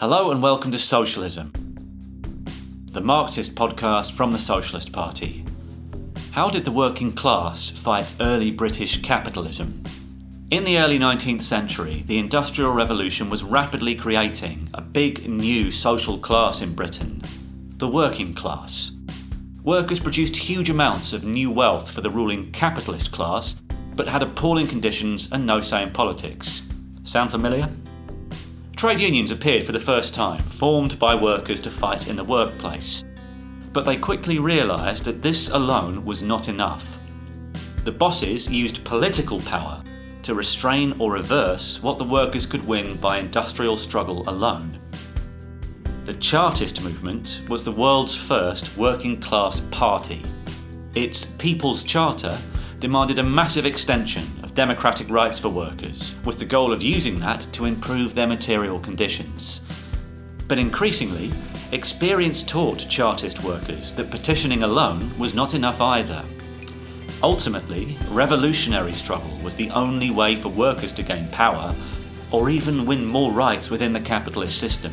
Hello and welcome to Socialism, the Marxist podcast from the Socialist Party. How did the working class fight early British capitalism? In the early 19th century, the Industrial Revolution was rapidly creating a big new social class in Britain the working class. Workers produced huge amounts of new wealth for the ruling capitalist class, but had appalling conditions and no say in politics. Sound familiar? Trade unions appeared for the first time, formed by workers to fight in the workplace. But they quickly realised that this alone was not enough. The bosses used political power to restrain or reverse what the workers could win by industrial struggle alone. The Chartist movement was the world's first working class party. Its People's Charter demanded a massive extension democratic rights for workers, with the goal of using that to improve their material conditions. But increasingly, experience taught Chartist workers that petitioning alone was not enough either. Ultimately, revolutionary struggle was the only way for workers to gain power or even win more rights within the capitalist system.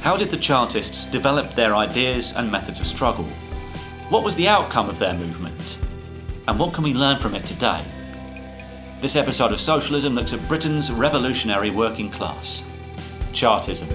How did the Chartists develop their ideas and methods of struggle? What was the outcome of their movement? and what can we learn from it today? This episode of Socialism looks at Britain's revolutionary working class, Chartism.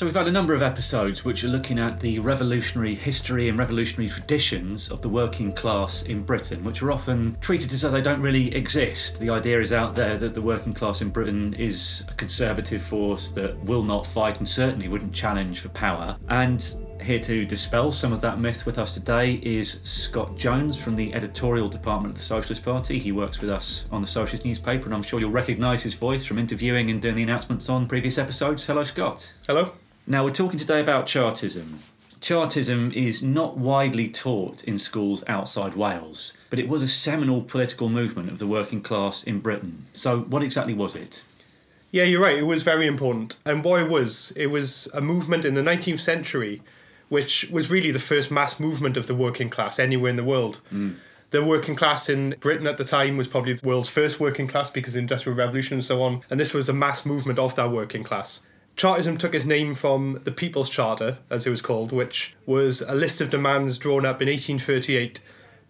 So, we've had a number of episodes which are looking at the revolutionary history and revolutionary traditions of the working class in Britain, which are often treated as though they don't really exist. The idea is out there that the working class in Britain is a conservative force that will not fight and certainly wouldn't challenge for power. And here to dispel some of that myth with us today is Scott Jones from the editorial department of the Socialist Party. He works with us on the Socialist newspaper, and I'm sure you'll recognise his voice from interviewing and doing the announcements on previous episodes. Hello, Scott. Hello. Now, we're talking today about Chartism. Chartism is not widely taught in schools outside Wales, but it was a seminal political movement of the working class in Britain. So, what exactly was it? Yeah, you're right. It was very important. And what it was, it was a movement in the 19th century, which was really the first mass movement of the working class anywhere in the world. Mm. The working class in Britain at the time was probably the world's first working class because of the Industrial Revolution and so on. And this was a mass movement of that working class. Chartism took its name from the People's Charter, as it was called, which was a list of demands drawn up in 1838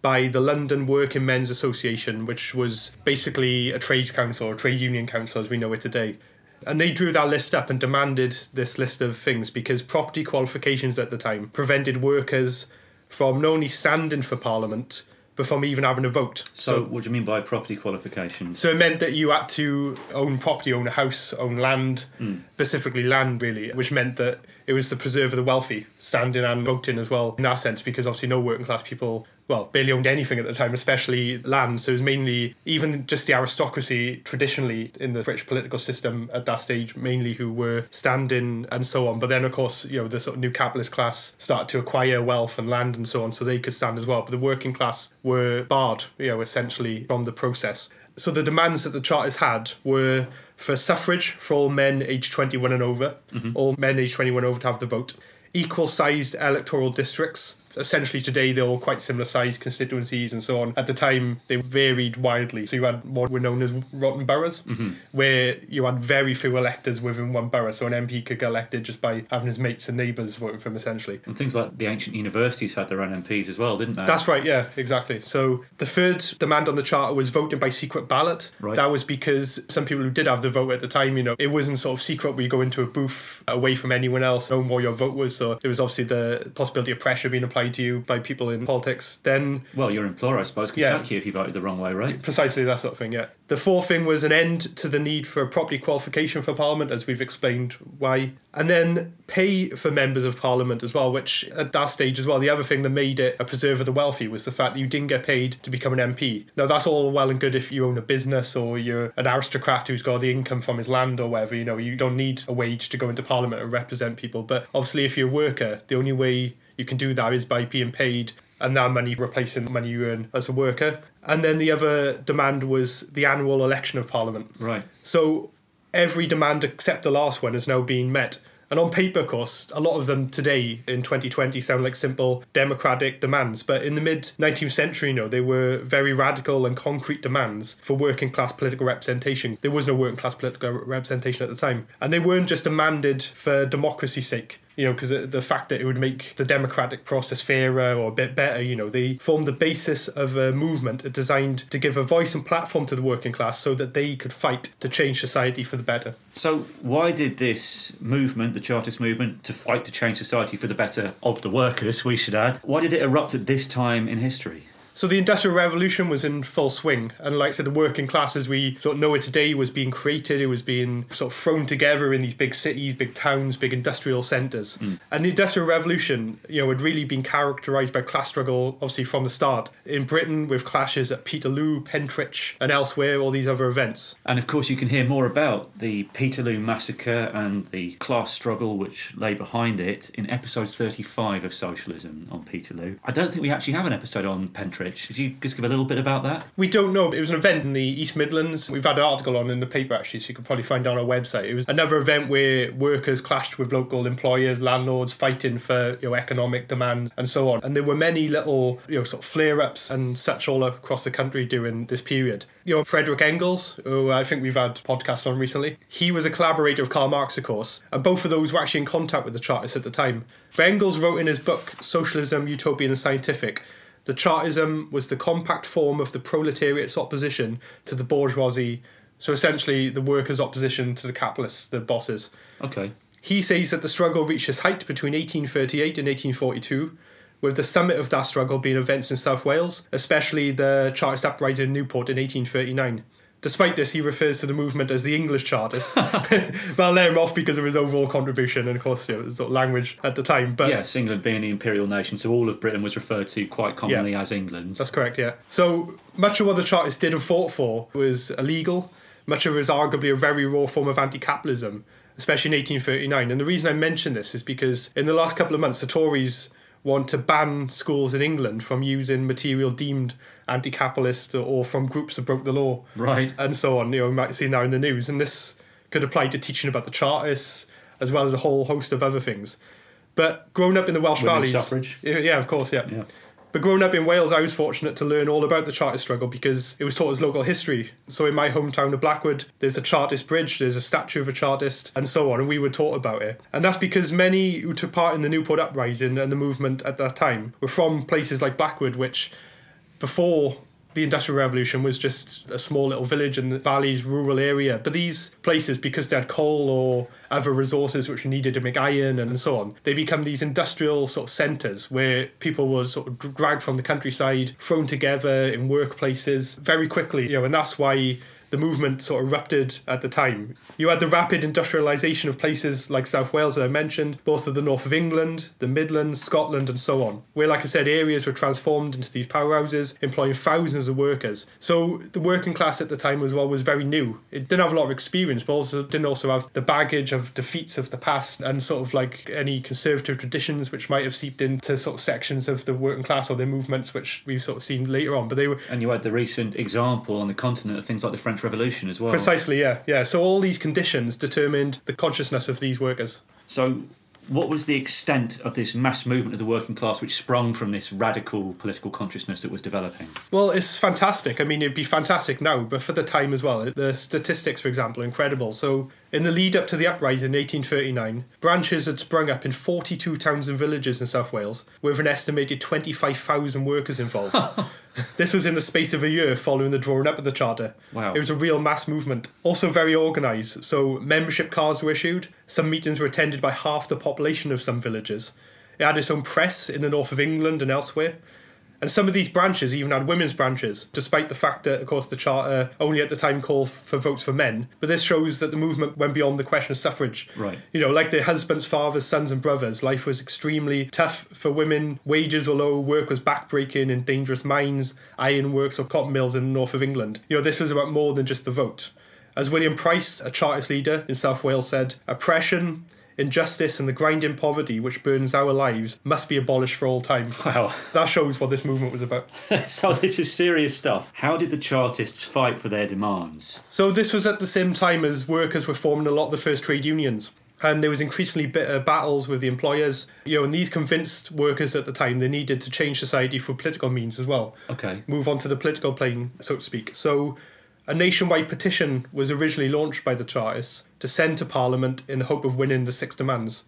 by the London Working Men's Association, which was basically a trades council or trade union council as we know it today. And they drew that list up and demanded this list of things because property qualifications at the time prevented workers from not only standing for Parliament, from even having a vote. So, so, what do you mean by property qualification? So it meant that you had to own property, own a house, own land, mm. specifically land, really, which meant that it was the preserve of the wealthy, standing and voting as well in that sense, because obviously no working class people well, barely owned anything at the time, especially land. So it was mainly, even just the aristocracy traditionally in the British political system at that stage, mainly who were standing and so on. But then, of course, you know, the sort of new capitalist class started to acquire wealth and land and so on, so they could stand as well. But the working class were barred, you know, essentially from the process. So the demands that the Charters had were for suffrage for all men aged 21 and over, mm-hmm. all men aged 21 over to have the vote, equal sized electoral districts essentially today they're all quite similar sized constituencies and so on. At the time, they varied widely. So you had what were known as rotten boroughs, mm-hmm. where you had very few electors within one borough. So an MP could get elected just by having his mates and neighbours voting for him, essentially. And things like the ancient universities had their own MPs as well, didn't they? That's right, yeah, exactly. So the third demand on the charter was voting by secret ballot. Right. That was because some people who did have the vote at the time, you know, it wasn't sort of secret where you go into a booth away from anyone else, knowing what your vote was. So there was obviously the possibility of pressure being applied to you by people in politics, then well, your employer, I suppose, could yeah, sack you if you voted the wrong way, right? Precisely that sort of thing. Yeah. The fourth thing was an end to the need for a property qualification for Parliament, as we've explained why, and then pay for members of Parliament as well. Which at that stage as well, the other thing that made it a preserve of the wealthy was the fact that you didn't get paid to become an MP. Now that's all well and good if you own a business or you're an aristocrat who's got the income from his land or whatever. You know, you don't need a wage to go into Parliament and represent people. But obviously, if you're a worker, the only way you can do that is by being paid and that money replacing the money you earn as a worker. And then the other demand was the annual election of Parliament. Right. So every demand except the last one has now been met. And on paper, of course, a lot of them today in 2020 sound like simple democratic demands. But in the mid 19th century, you know, they were very radical and concrete demands for working class political representation. There was no working class political representation at the time. And they weren't just demanded for democracy's sake you know, because uh, the fact that it would make the democratic process fairer or a bit better, you know, they formed the basis of a movement designed to give a voice and platform to the working class so that they could fight to change society for the better. So, why did this movement, the Chartist movement, to fight to change society for the better of the workers, we should add, why did it erupt at this time in history? So the Industrial Revolution was in full swing, and like I said, the working class as we sort of know it today was being created. It was being sort of thrown together in these big cities, big towns, big industrial centres. Mm. And the Industrial Revolution, you know, had really been characterised by class struggle, obviously from the start. In Britain, with clashes at Peterloo, Pentrich, and elsewhere, all these other events. And of course, you can hear more about the Peterloo massacre and the class struggle which lay behind it in episode 35 of Socialism on Peterloo. I don't think we actually have an episode on Pentrich could you just give a little bit about that? We don't know. It was an event in the East Midlands. We've had an article on in the paper actually, so you could probably find on our website. It was another event where workers clashed with local employers, landlords fighting for you know economic demands and so on. And there were many little you know sort of flare ups and such all across the country during this period. You know, Frederick Engels, who I think we've had podcasts on recently, he was a collaborator of Karl Marx, of course, and both of those were actually in contact with the Chartists at the time. But Engels wrote in his book Socialism, Utopian and Scientific the Chartism was the compact form of the proletariat's opposition to the bourgeoisie, so essentially the workers' opposition to the capitalists, the bosses. Okay. He says that the struggle reached its height between 1838 and 1842, with the summit of that struggle being events in South Wales, especially the Chartist uprising in Newport in 1839. Despite this, he refers to the movement as the English Chartists. but I'll let him off because of his overall contribution and, of course, you know, sort of language at the time. But yes, England being the imperial nation, so all of Britain was referred to quite commonly yeah, as England. That's correct. Yeah. So much of what the Chartists did and fought for was illegal. Much of it was arguably a very raw form of anti-capitalism, especially in 1839. And the reason I mention this is because in the last couple of months, the Tories want to ban schools in England from using material deemed anti-capitalist or from groups that broke the law, right, and so on. You know, we might see now in the news, and this could apply to teaching about the Chartists as well as a whole host of other things. But growing up in the Welsh Women's valleys, suffrage. yeah, of course, yeah. yeah. But growing up in Wales, I was fortunate to learn all about the Chartist struggle because it was taught as local history. So in my hometown of Blackwood, there's a Chartist bridge, there's a statue of a Chartist, and so on, and we were taught about it. And that's because many who took part in the Newport Uprising and the movement at that time were from places like Blackwood, which before the Industrial Revolution was just a small little village in the valley's rural area. But these places, because they had coal or other resources which needed to make iron and so on, they become these industrial sort of centres where people were sort of dragged from the countryside, thrown together in workplaces very quickly. You know, and that's why the movement sort of erupted at the time. You had the rapid industrialisation of places like South Wales that I mentioned, but also the north of England, the Midlands, Scotland, and so on, where, like I said, areas were transformed into these powerhouses, employing thousands of workers. So the working class at the time as well was very new. It didn't have a lot of experience, but also didn't also have the baggage of defeats of the past and sort of like any conservative traditions which might have seeped into sort of sections of the working class or their movements, which we've sort of seen later on. But they were. And you had the recent example on the continent of things like the French French Revolution as well. Precisely, yeah, yeah. So all these conditions determined the consciousness of these workers. So what was the extent of this mass movement of the working class which sprung from this radical political consciousness that was developing? Well, it's fantastic. I mean, it'd be fantastic now, but for the time as well. The statistics, for example, are incredible. So, in the lead up to the uprising in 1839, branches had sprung up in 42 towns and villages in South Wales, with an estimated 25,000 workers involved. this was in the space of a year following the drawing up of the charter. Wow. It was a real mass movement. Also very organised. So membership cards were issued. Some meetings were attended by half the population of some villages. It had its own press in the north of England and elsewhere. And some of these branches even had women's branches, despite the fact that, of course, the Charter only at the time called for votes for men. But this shows that the movement went beyond the question of suffrage. Right. You know, like their husbands, fathers, sons, and brothers, life was extremely tough for women. Wages were low, work was backbreaking in dangerous mines, iron works, or cotton mills in the north of England. You know, this was about more than just the vote. As William Price, a Chartist leader in South Wales, said, oppression injustice and the grinding poverty which burns our lives must be abolished for all time. Wow. That shows what this movement was about. so, this is serious stuff. How did the Chartists fight for their demands? So, this was at the same time as workers were forming a lot of the first trade unions. and there was increasingly bitter battles with the employers. You know, and these convinced workers at the time they needed to change society for political means as well. Okay. Move on to the political plane, so to speak. So a nationwide petition was originally launched by the Chartists to send to Parliament in the hope of winning the six demands.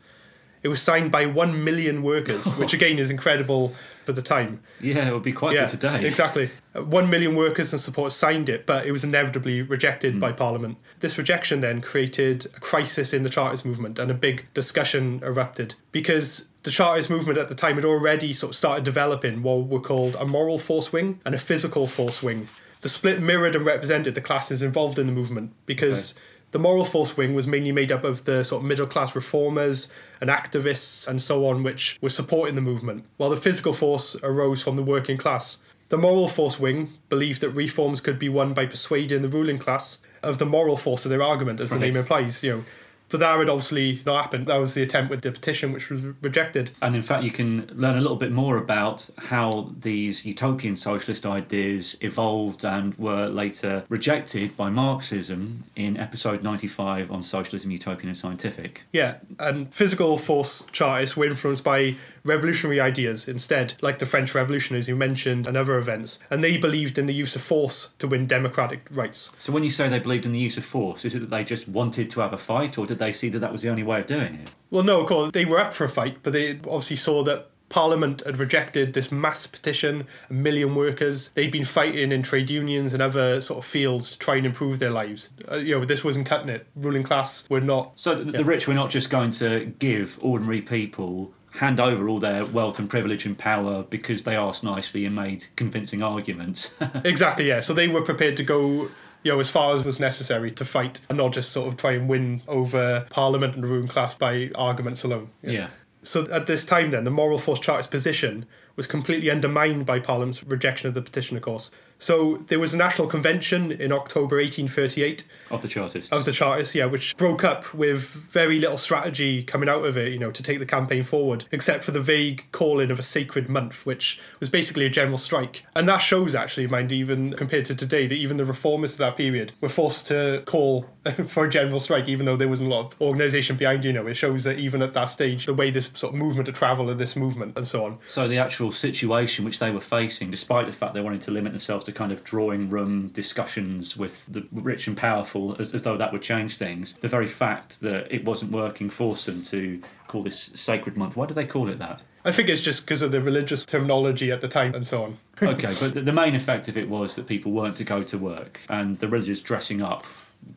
It was signed by one million workers, which again is incredible for the time. Yeah, it would be quite Yeah, good today. exactly. Uh, One million workers and support signed it, but it was inevitably rejected by Parliament. This rejection then created a crisis in the Chartist movement, and a big discussion erupted because the Chartist movement at the time had already sort of started developing what were called a moral force wing and a physical force wing. The split mirrored and represented the classes involved in the movement because. The moral force wing was mainly made up of the sort of middle class reformers and activists and so on, which were supporting the movement, while the physical force arose from the working class. The moral force wing believed that reforms could be won by persuading the ruling class of the moral force of their argument, as the name implies. You know, but that had obviously not happened. That was the attempt with the petition, which was rejected. And in fact, you can learn a little bit more about how these utopian socialist ideas evolved and were later rejected by Marxism in episode 95 on Socialism, Utopian and Scientific. Yeah, and physical force chartists were influenced by revolutionary ideas instead, like the French Revolution, as you mentioned, and other events. And they believed in the use of force to win democratic rights. So when you say they believed in the use of force, is it that they just wanted to have a fight, or did they see that that was the only way of doing it? Well, no, of course, they were up for a fight, but they obviously saw that Parliament had rejected this mass petition, a million workers. They'd been fighting in trade unions and other sort of fields to try and improve their lives. Uh, you know, this wasn't cutting it. Ruling class were not. So the, Yeah. the rich were not just going to give ordinary people hand over all their wealth and privilege and power because they asked nicely and made convincing arguments. Exactly, yeah. So they were prepared to go. You know, as far as was necessary to fight and not just sort of try and win over Parliament and the ruling class by arguments alone. yeah. So at this time, then, the moral force chartist position was completely undermined by Parliament's rejection of the petition, of course. So there was a national convention in October 1838 Of the Chartists. of the Chartists, yeah, which broke up with very little strategy coming out of it, you know, to take the campaign forward, except for the vague calling of a sacred month, which was basically a general strike. And that shows, actually, mind even compared to today, that even the reformists of that period were forced to call for a general strike, even though there wasn't a lot of organisation behind, you know. It shows that even at that stage, the way this sort of movement to travel and this movement and so on. So the actual situation which they were facing, despite the fact they wanted to limit themselves to kind of drawing room discussions with the rich and powerful, as, as though that would change things, the very fact that it wasn't working forced them to call this sacred month. Why do they call it that? I think it's just because of the religious terminology at the time and so on. Okay, but the, main effect of it was that people weren't to go to work, and the religious dressing up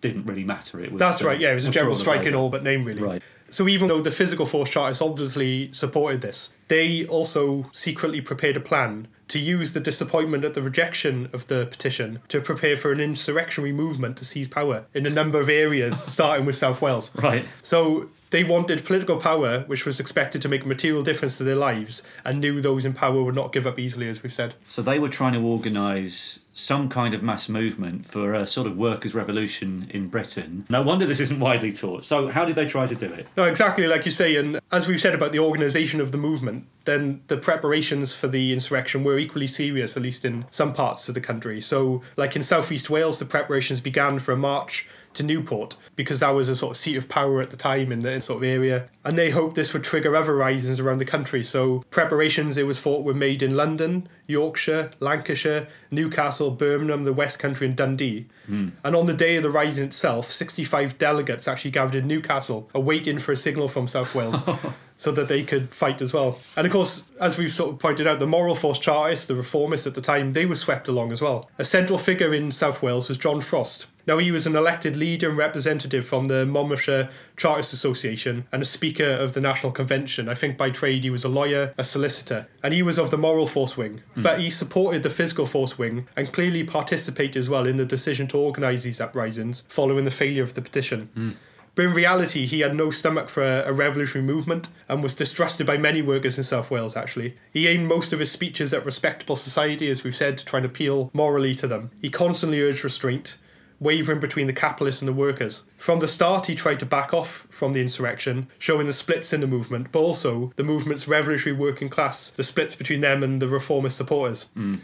didn't really matter. It was That's right, yeah, it was a general strike in all but name, really. Right. So even though the physical force chartists obviously supported this, they also secretly prepared a plan to use the disappointment at the rejection of the petition to prepare for an insurrectionary movement to seize power in a number of areas, starting with South Wales. Right. So they wanted political power, which was expected to make a material difference to their lives, and knew those in power would not give up easily, as we've said. So they were trying to organise some kind of mass movement for a sort of workers' revolution in Britain. No wonder this isn't widely taught. So how did they try to do it? No, exactly like you say, and as we've said about the organisation of the movement, then the preparations for the insurrection were equally serious, at least in some parts of the country. So, like in southeast Wales, the preparations began for a march to Newport because that was a sort of seat of power at the time in the sort of area, and they hoped this would trigger other risings around the country. So, preparations it was thought were made in London, Yorkshire, Lancashire, Newcastle, Birmingham, the West Country, and Dundee. Hmm. And on the day of the rising itself, 65 delegates actually gathered in Newcastle, awaiting for a signal from South Wales. So that they could fight as well. And of course, as we've sort of pointed out, the Moral Force Chartists, the reformists at the time, they were swept along as well. A central figure in South Wales was John Frost. Now, he was an elected leader and representative from the Monmouthshire Chartist Association and a speaker of the National Convention. I think by trade he was a lawyer, a solicitor, and he was of the moral force wing. Hmm. But he supported the physical force wing and clearly participated as well in the decision to organise these uprisings following the failure of the petition. Hmm. But in reality, he had no stomach for a, a revolutionary movement and was distrusted by many workers in South Wales, actually. He aimed most of his speeches at respectable society, as we've said, to try and appeal morally to them. He constantly urged restraint, wavering between the capitalists and the workers. From the start, he tried to back off from the insurrection, showing the splits in the movement, but also the movement's revolutionary working class, the splits between them and the reformist supporters. Hmm.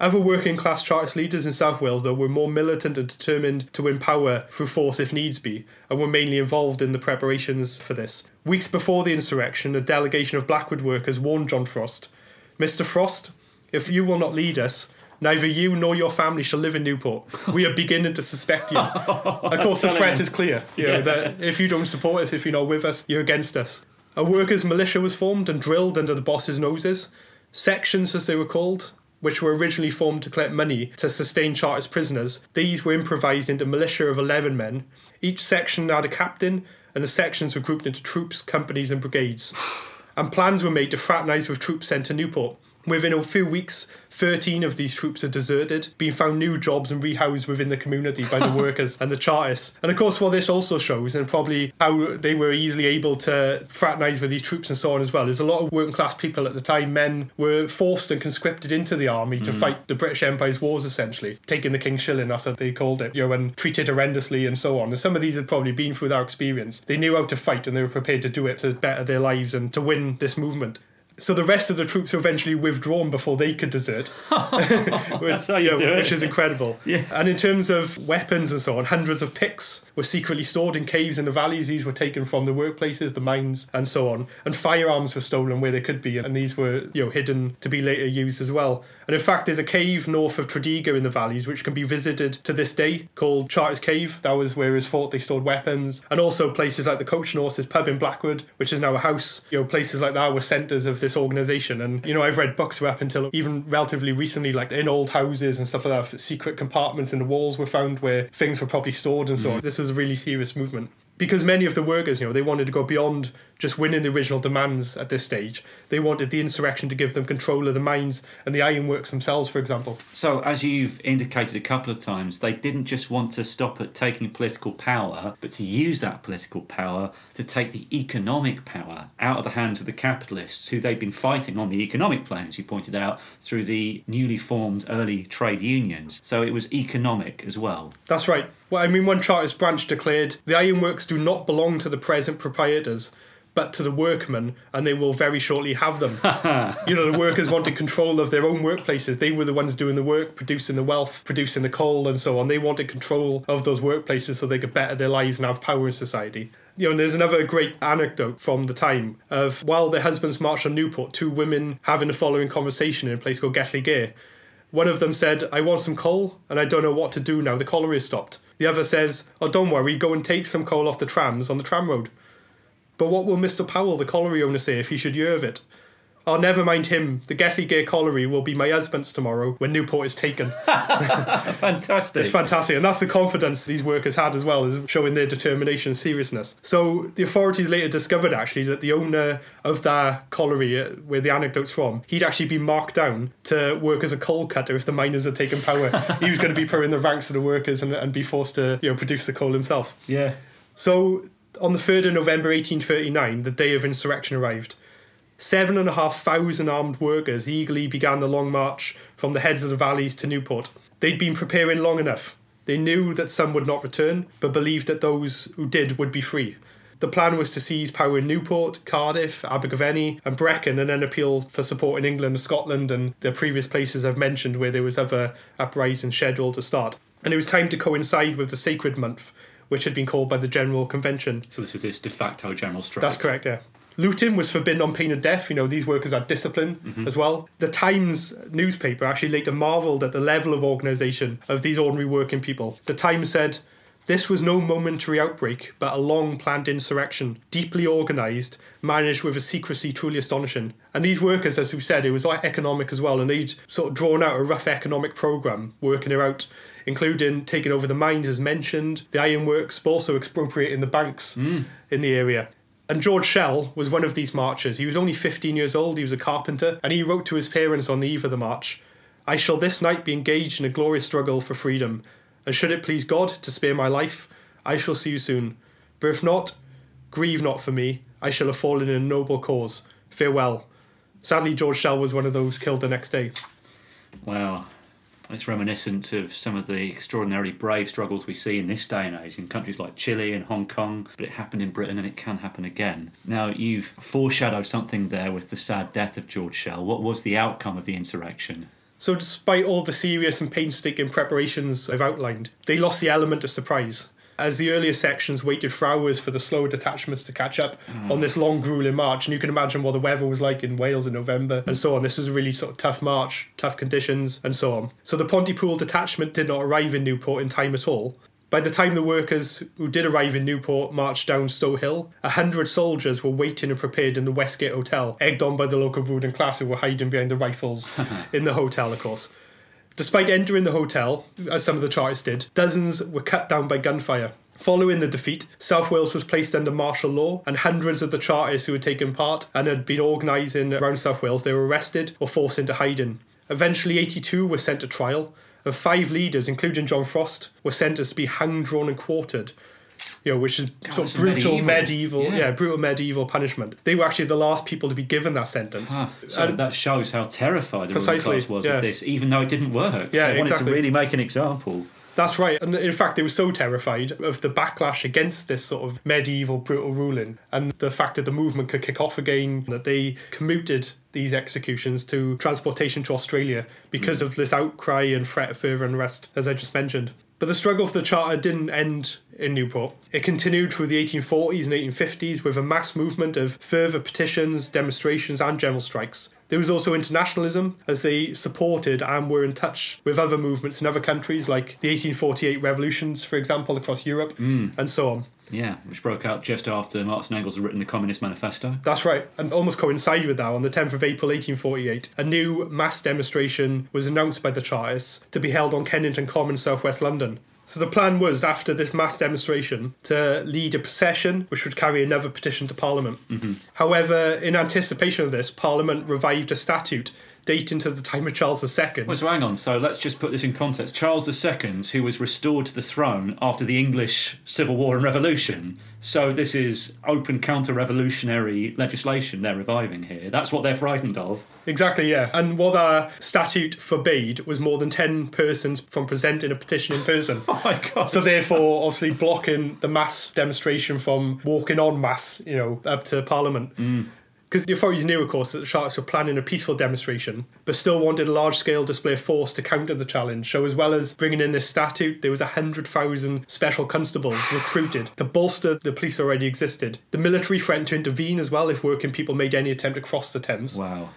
Other working class Chartist leaders in South Wales, though, were more militant and determined to win power through force if needs be, and were mainly involved in the preparations for this. Weeks before the insurrection, a delegation of Blackwood workers warned John Frost Mr. Frost, if you will not lead us, neither you nor your family shall live in Newport. We are beginning to suspect you. of course, the threat is clear. You know, Yeah. that if you don't support us, if you're not with us, you're against us. A workers' militia was formed and drilled under the bosses' noses. Sections, as they were called, which were originally formed to collect money to sustain Chartist prisoners, these were improvised into militia of 11 men. Each section had a captain, and the sections were grouped into troops, companies, and brigades. And plans were made to fraternise with troops sent to Newport. Within a few weeks, 13 of these troops had deserted, being found new jobs and rehoused within the community by the workers and the Chartists. And of course, what this also shows, and probably how they were easily able to fraternise with these troops and so on as well, is a lot of working class people at the time, men, were forced and conscripted into the army to mm. fight the British Empire's wars, essentially, taking the King's Shilling, that's what they called it, you know, and treated horrendously and so on. And some of these had probably been through that experience. They knew how to fight and they were prepared to do it to better their lives and to win this movement. So the rest of the troops were eventually withdrawn before they could desert. How you know, do it. Which is incredible. Yeah. And in terms of weapons and so on, hundreds of picks were secretly stored in caves in the valleys. These were taken from the workplaces, the mines, and so on. And firearms were stolen where they could be, and these were you know hidden to be later used as well. And in fact, there's a cave north of Tredegar in the valleys which can be visited to this day called Chartist Cave. That was where it was thought they stored weapons, and also places like the Coach and Horses pub in Blackwood, which is now a house. You know, places like that were centres of this organisation. And you know, I've read books where up until even relatively recently, like in old houses and stuff like that. Secret compartments in the walls were found where things were probably stored and so mm. on. This was a really serious movement because many of the workers, you know, they wanted to go beyond just winning the original demands at this stage. They wanted the insurrection to give them control of the mines and the ironworks themselves, for example. So, as you've indicated a couple of times, they didn't just want to stop at taking political power, but to use that political power to take the economic power out of the hands of the capitalists who they'd been fighting on the economic plane, as you pointed out, through the newly formed early trade unions. So, it was economic as well. That's right. Well, I mean, one Chartist branch declared the ironworks do not belong to the present proprietors, but to the workmen, and they will very shortly have them. you know, the workers wanted control of their own workplaces. They were the ones doing the work, producing the wealth, producing the coal, and so on. They wanted control of those workplaces so they could better their lives and have power in society. You know, and there's another great anecdote from the time of while their husbands marched on Newport, two women having the following conversation in a place called Gelligaer. One of them said, I want some coal and I don't know what to do now. The colliery has stopped. The other says, Oh, don't worry, go and take some coal off the trams on the tram road. But what will Mr. Powell, the colliery owner, say if he should hear of it? Oh, never mind him. The Gelligaer colliery will be my husband's tomorrow when Newport is taken. Fantastic. It's fantastic, and that's the confidence these workers had as well, is showing their determination and seriousness. So the authorities later discovered actually that the owner of that colliery, uh, where the anecdote's from, he'd actually been marked down to work as a coal cutter if the miners had taken power. he was going to be put in the ranks of the workers and, and be forced to you know produce the coal himself. yeah. So on the 3rd of November 1839, the day of insurrection arrived. Seven and a half thousand armed workers eagerly began the long march from the heads of the valleys to Newport. They'd been preparing long enough. They knew that some would not return, but believed that those who did would be free. The plan was to seize power in Newport, Cardiff, Abergavenny, and Brecon, and then appeal for support in England Scotland and the previous places I've mentioned where there was other uprisings scheduled to start. And it was time to coincide with the sacred month, which had been called by the General Convention. So, this is this de facto general strike. That's correct, yeah. Looting was forbidden on pain of death. You know, these workers had discipline mm-hmm. as well. The Times newspaper actually later marvelled at the level of organisation of these ordinary working people. The Times said, this was no momentary outbreak, but a long planned insurrection, deeply organised, managed with a secrecy truly astonishing. And these workers, as we said, it was like economic as well, and they'd sort of drawn out a rough economic programme, working it out, including taking over the mines as mentioned, the ironworks, but also expropriating the banks mm. in the area. And George Shell was one of these marchers. He was only 15 years old, he was a carpenter, and he wrote to his parents on the eve of the march I shall this night be engaged in a glorious struggle for freedom, and should it please God to spare my life, I shall see you soon. But if not, grieve not for me, I shall have fallen in a noble cause. Farewell. Sadly, George Shell was one of those killed the next day. Wow. It's reminiscent of some of the extraordinarily brave struggles we see in this day and age in countries like Chile and Hong Kong, but it happened in Britain and it can happen again. Now, you've foreshadowed something there with the sad death of George Shell. What was the outcome of the insurrection? So, despite all the serious and painstaking preparations I've outlined, they lost the element of surprise. As the earlier sections waited for hours for the slower detachments to catch up on this long, grueling march, and you can imagine what the weather was like in Wales in November and so on. This was a really sort of tough march, tough conditions, and so on. So, the Pontypool detachment did not arrive in Newport in time at all. By the time the workers who did arrive in Newport marched down Stow Hill, a hundred soldiers were waiting and prepared in the Westgate Hotel, egged on by the local ruling class who were hiding behind the rifles in the hotel, of course. Despite entering the hotel, as some of the Chartists did, dozens were cut down by gunfire. Following the defeat, South Wales was placed under martial law, and hundreds of the Chartists who had taken part and had been organising around South Wales, they were arrested or forced into hiding. Eventually, 82 were sent to trial, and five leaders, including John Frost, were sentenced to be hung, drawn, and quartered. You know, which is sort of brutal medieval. medieval, Yeah. yeah. brutal medieval punishment. They were actually the last people to be given that sentence. Ah, so And- that shows how terrified the ruling class was yeah. of this, even though it didn't work. Yeah, they wanted exactly. to really make an example. That's right. And in fact, they were so terrified of the backlash against this sort of medieval brutal ruling and the fact that the movement could kick off again that they commuted these executions to transportation to Australia because of this outcry and threat of further unrest, as I just mentioned. But the struggle for the charter didn't end in Newport. It continued through the 1840s and 1850s with a mass movement of further petitions, demonstrations, and general strikes. There was also internationalism as they supported and were in touch with other movements in other countries, like the 1848 revolutions, for example, across Europe, mm. and so on. Yeah, which broke out just after Marx and Engels had written the Communist Manifesto. That's right, and almost coincided with that. On the 10th of April 1848, a new mass demonstration was announced by the Chartists to be held on Kennington Common, southwest London. So the plan was, after this mass demonstration, to lead a procession which would carry another petition to Parliament. Mm-hmm. However, in anticipation of this, Parliament revived a statute dating to the time of Charles II. Well, so hang on. So let's just put this in context. Charles II, who was restored to the throne after the English Civil War and Revolution. So this is open counter-revolutionary legislation they're reviving here. That's what they're frightened of. Exactly, yeah. And what the statute forbade was more than 10 persons from presenting a petition in person. Oh my god. So therefore, obviously blocking the mass demonstration from walking on mass, you know, up to Parliament. Mm. Because the authorities knew, of course, that the Sharks were planning a peaceful demonstration, but still wanted a large-scale display of force to counter the challenge. So as well as bringing in this statute, there was 100,000 special constables recruited to bolster the police already existed. The military threatened to intervene as well if working people made any attempt to cross the Thames. wow.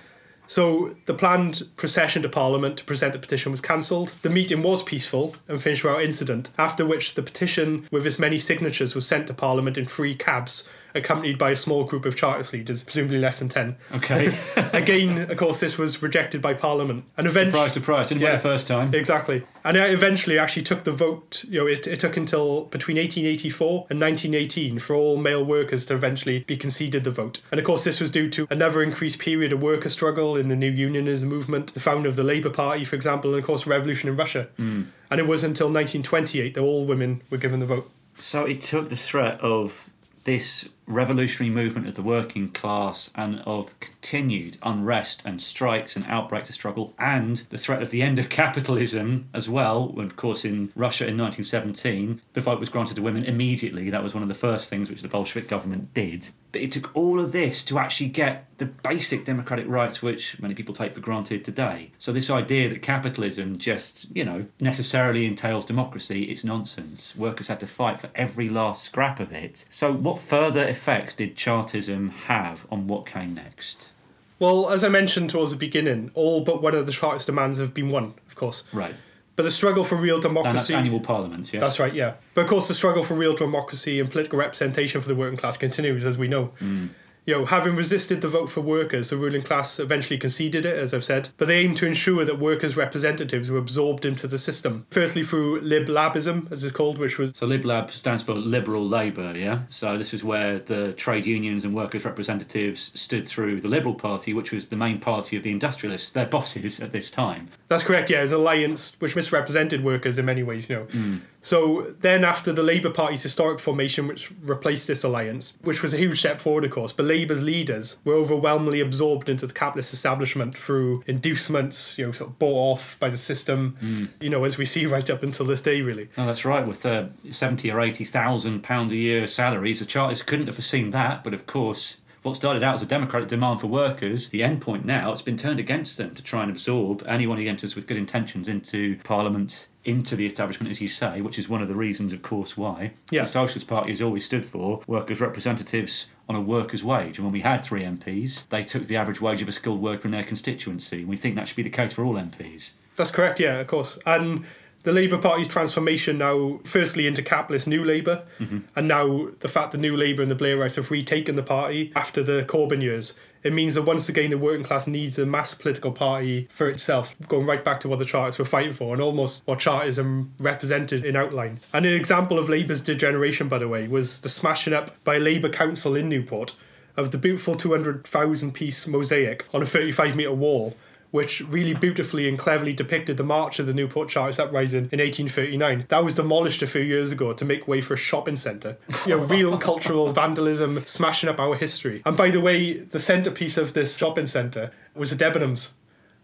So the planned procession to Parliament to present the petition was cancelled. The meeting was peaceful and finished without incident, after which the petition with as many signatures was sent to Parliament in three cabs, accompanied by a small group of Chartist leaders, presumably less than 10. Okay. Again, of course, this was rejected by Parliament. And eventually. surprise, surprise. Didn't win the first time. Exactly. And it eventually actually took the vote, you know, it, it took until between 1884 and 1918 for all male workers to eventually be conceded the vote. And of course, this was due to another increased period of worker struggle in the new unionism movement, the founding of the Labour Party, for example, and of course, revolution in Russia. Hmm. And it was until 1928 that all women were given the vote. So it took the threat of this revolutionary movement of the working class and of continued unrest and strikes and outbreaks of struggle and the threat of the end of capitalism as well. Of course, in Russia in 1917, the vote was granted to women immediately. That was one of the first things which the Bolshevik government did. But it took all of this to actually get the basic democratic rights which many people take for granted today. So this idea that capitalism just, you know, necessarily entails democracy, it's nonsense. Workers had to fight for every last scrap of it. So what further effects did Chartism have on what came next? Well, as I mentioned towards the beginning, all but one of the Chartist demands have been won, of course. Right. But the struggle for real democracy. annual parliaments, yes? That's right, yeah. But of course, the struggle for real democracy and political representation for the working class continues, as we know. Mm. You know, having resisted the vote for workers, the ruling class eventually conceded it, as I've said, but they aimed to ensure that workers' representatives were absorbed into the system. Firstly, through Lib Labism, as it's called, which was So LibLab stands for Liberal Labour, yeah? So this is where the trade unions and workers' representatives stood through the Liberal Party, which was the main party of the industrialists, their bosses at this time. That's correct, yeah. It's an alliance which misrepresented workers in many ways, you know. Hmm. So then, after the Labour Party's historic formation, which replaced this alliance, which was a huge step forward, of course, but Labour's leaders were overwhelmingly absorbed into the capitalist establishment through inducements, you know, sort of bought off by the system, you know, as we see right up until this day, really. Oh, that's right. With uh, seventy or eighty thousand pounds a year salaries, the Chartists couldn't have foreseen that. But of course, what started out as a democratic demand for workers, the end point now, it's been turned against them to try and absorb anyone who enters with good intentions into Parliament, into the establishment, as you say, which is one of the reasons, of course, why Yeah. the Socialist Party has always stood for workers' representatives on a worker's wage. And when we had three MPs, they took the average wage of a skilled worker in their constituency. And we think that should be the case for all MPs. That's correct, yeah, of course. And the Labour Party's transformation now, firstly into capitalist New Labour, mm-hmm. and now the fact that New Labour and the Blairites have retaken the party after the Corbyn years, it means that once again the working class needs a mass political party for itself, going right back to what the Chartists were fighting for, and almost what Chartism represented in outline. And an example of Labour's degeneration, by the way, was the smashing up by Labour council in Newport of the beautiful 200,000 piece mosaic on a 35 metre wall which really beautifully and cleverly depicted the march of the Newport Chartist uprising in 1839. That was demolished a few years ago to make way for a shopping centre. You know, real cultural vandalism smashing up our history. And by the way, the centrepiece of this shopping centre was a Debenhams.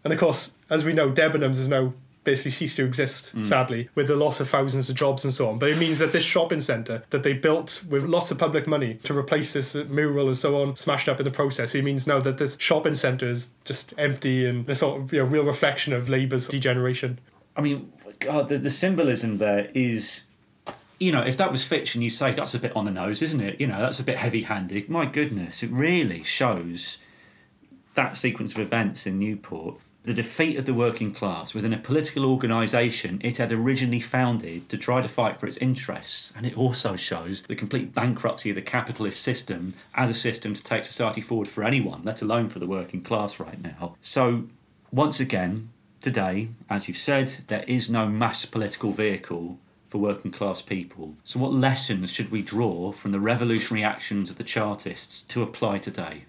And of course, as we know, Debenhams is now basically ceased to exist, mm. sadly, with the loss of thousands of jobs and so on. But it means that this shopping centre that they built with lots of public money to replace this mural and so on, smashed up in the process. It means now that this shopping centre is just empty and a sort of you know, real reflection of Labour's degeneration. I mean, God, the, the symbolism there is, you know, if that was fiction, you'd say that's a bit on the nose, isn't it? You know, that's a bit heavy handed. My goodness, it really shows that sequence of events in Newport. The defeat of the working class within a political organisation it had originally founded to try to fight for its interests. And it also shows the complete bankruptcy of the capitalist system as a system to take society forward for anyone, let alone for the working class right now. So, once again, today, as you've said, there is no mass political vehicle for working class people. So, what lessons should we draw from the revolutionary actions of the Chartists to apply today?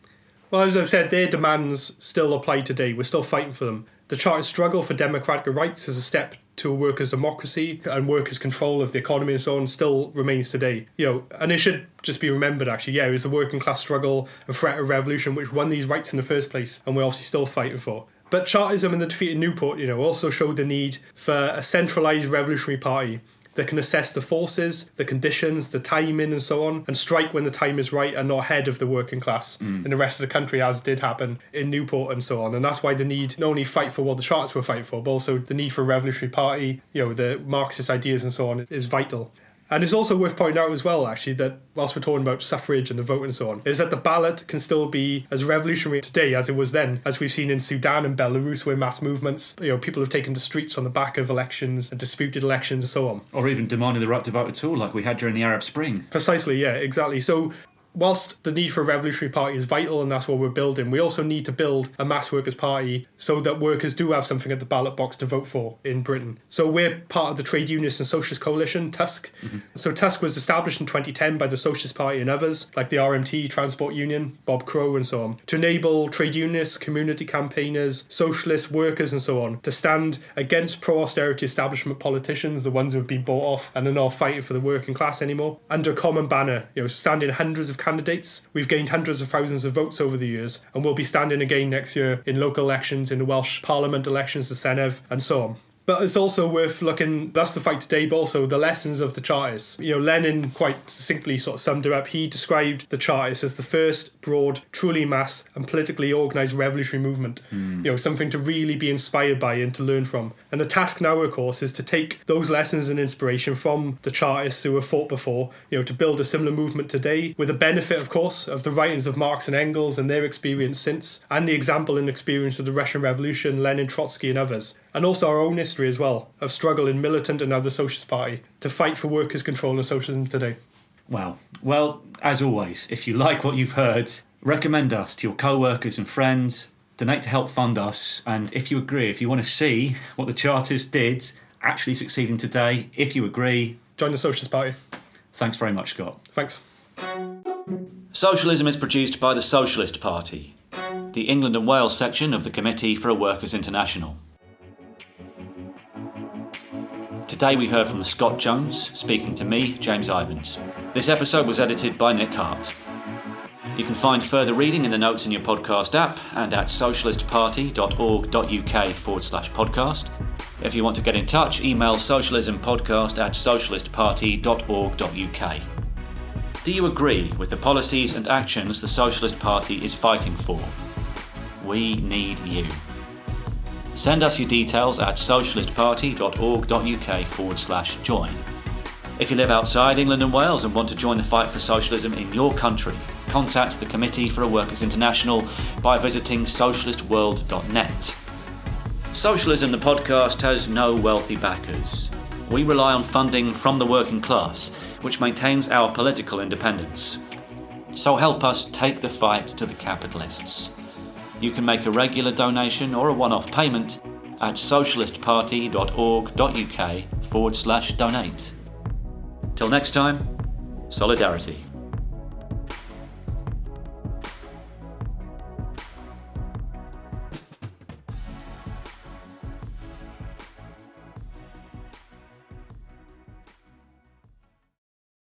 Well, as I've said, their demands still apply today. We're still fighting for them. The Chartist struggle for democratic rights as a step to a workers' democracy and workers' control of the economy and so on still remains today. You know, and it should just be remembered actually, yeah, it was the working class struggle and threat of revolution which won these rights in the first place, and we're obviously still fighting for. But Chartism and the defeat in Newport, you know, also showed the need for a centralised revolutionary party that can assess the forces, the conditions, the timing, and so on, and strike when the time is right and not ahead of the working class mm. in the rest of the country, as did happen in Newport and so on. And that's why the need not only fight for what the Chartists were fighting for, but also the need for a revolutionary party, you know, the Marxist ideas and so on is vital. And it's also worth pointing out as well, actually, that whilst we're talking about suffrage and the vote and so on, is that the ballot can still be as revolutionary today as it was then, as we've seen in Sudan and Belarus, where mass movements, you know, people have taken to streets on the back of elections and disputed elections and so on. Or even demanding the right to vote at all, like we had during the Arab Spring. Precisely, yeah, exactly. So, whilst the need for a revolutionary party is vital and that's what we're building, we also need to build a mass workers' party so that workers do have something at the ballot box to vote for in Britain. So, we're part of the Trade Unionists and Socialist Coalition, TUSC. Mm-hmm. So, TUSC was established in 2010 by the Socialist Party and others, like the RMT, Transport Union, Bob Crow, and so on, to enable trade unionists, community campaigners, socialists, workers, and so on to stand against pro austerity establishment politicians, the ones who have been bought off and are not fighting for the working class anymore, under a common banner, you know, standing hundreds of candidates. We've gained hundreds of thousands of votes over the years, and we'll be standing again next year in local elections, in the Welsh Parliament elections, the Senedd, and so on. But it's also worth looking, that's the fight today, but also the lessons of the Chartists. You know, Lenin quite succinctly sort of summed it up. He described the Chartists as the first broad, truly mass, and politically organised revolutionary movement. Hmm. You know, something to really be inspired by and to learn from. And the task now, of course, is to take those lessons and inspiration from the Chartists who have fought before, you know, to build a similar movement today, with the benefit, of course, of the writings of Marx and Engels and their experience since, and the example and experience of the Russian Revolution, Lenin, Trotsky, and others. And also our own history as well of struggle in militant and now the Socialist Party to fight for workers' control and socialism today. Wow. Well, as always, if you like what you've heard, recommend us to your co workers and friends, donate to help fund us, and if you agree, if you want to see what the Chartists did actually succeeding today, if you agree, Join the Socialist Party. thanks very much, Scott. Thanks. Socialism is produced by the Socialist Party, the England and Wales section of the Committee for a Workers' International. Today we heard from Scott Jones speaking to me, James Ivens. This episode was edited by Nick Hart. You can find further reading in the notes in your podcast app and at socialistparty.org.uk forward slash podcast. If you want to get in touch, email socialismpodcast at socialistparty.org.uk. Do you agree with the policies and actions the Socialist Party is fighting for? We need you. Send us your details at socialistparty.org.uk forward slash join. If you live outside England and Wales and want to join the fight for socialism in your country, contact the Committee for a Workers' International by visiting socialistworld.net. Socialism, the podcast, has no wealthy backers. We rely on funding from the working class which maintains our political independence. So help us take the fight to the capitalists. You can make a regular donation or a one off payment at socialistparty.org.uk forward slash donate. Till next time, solidarity.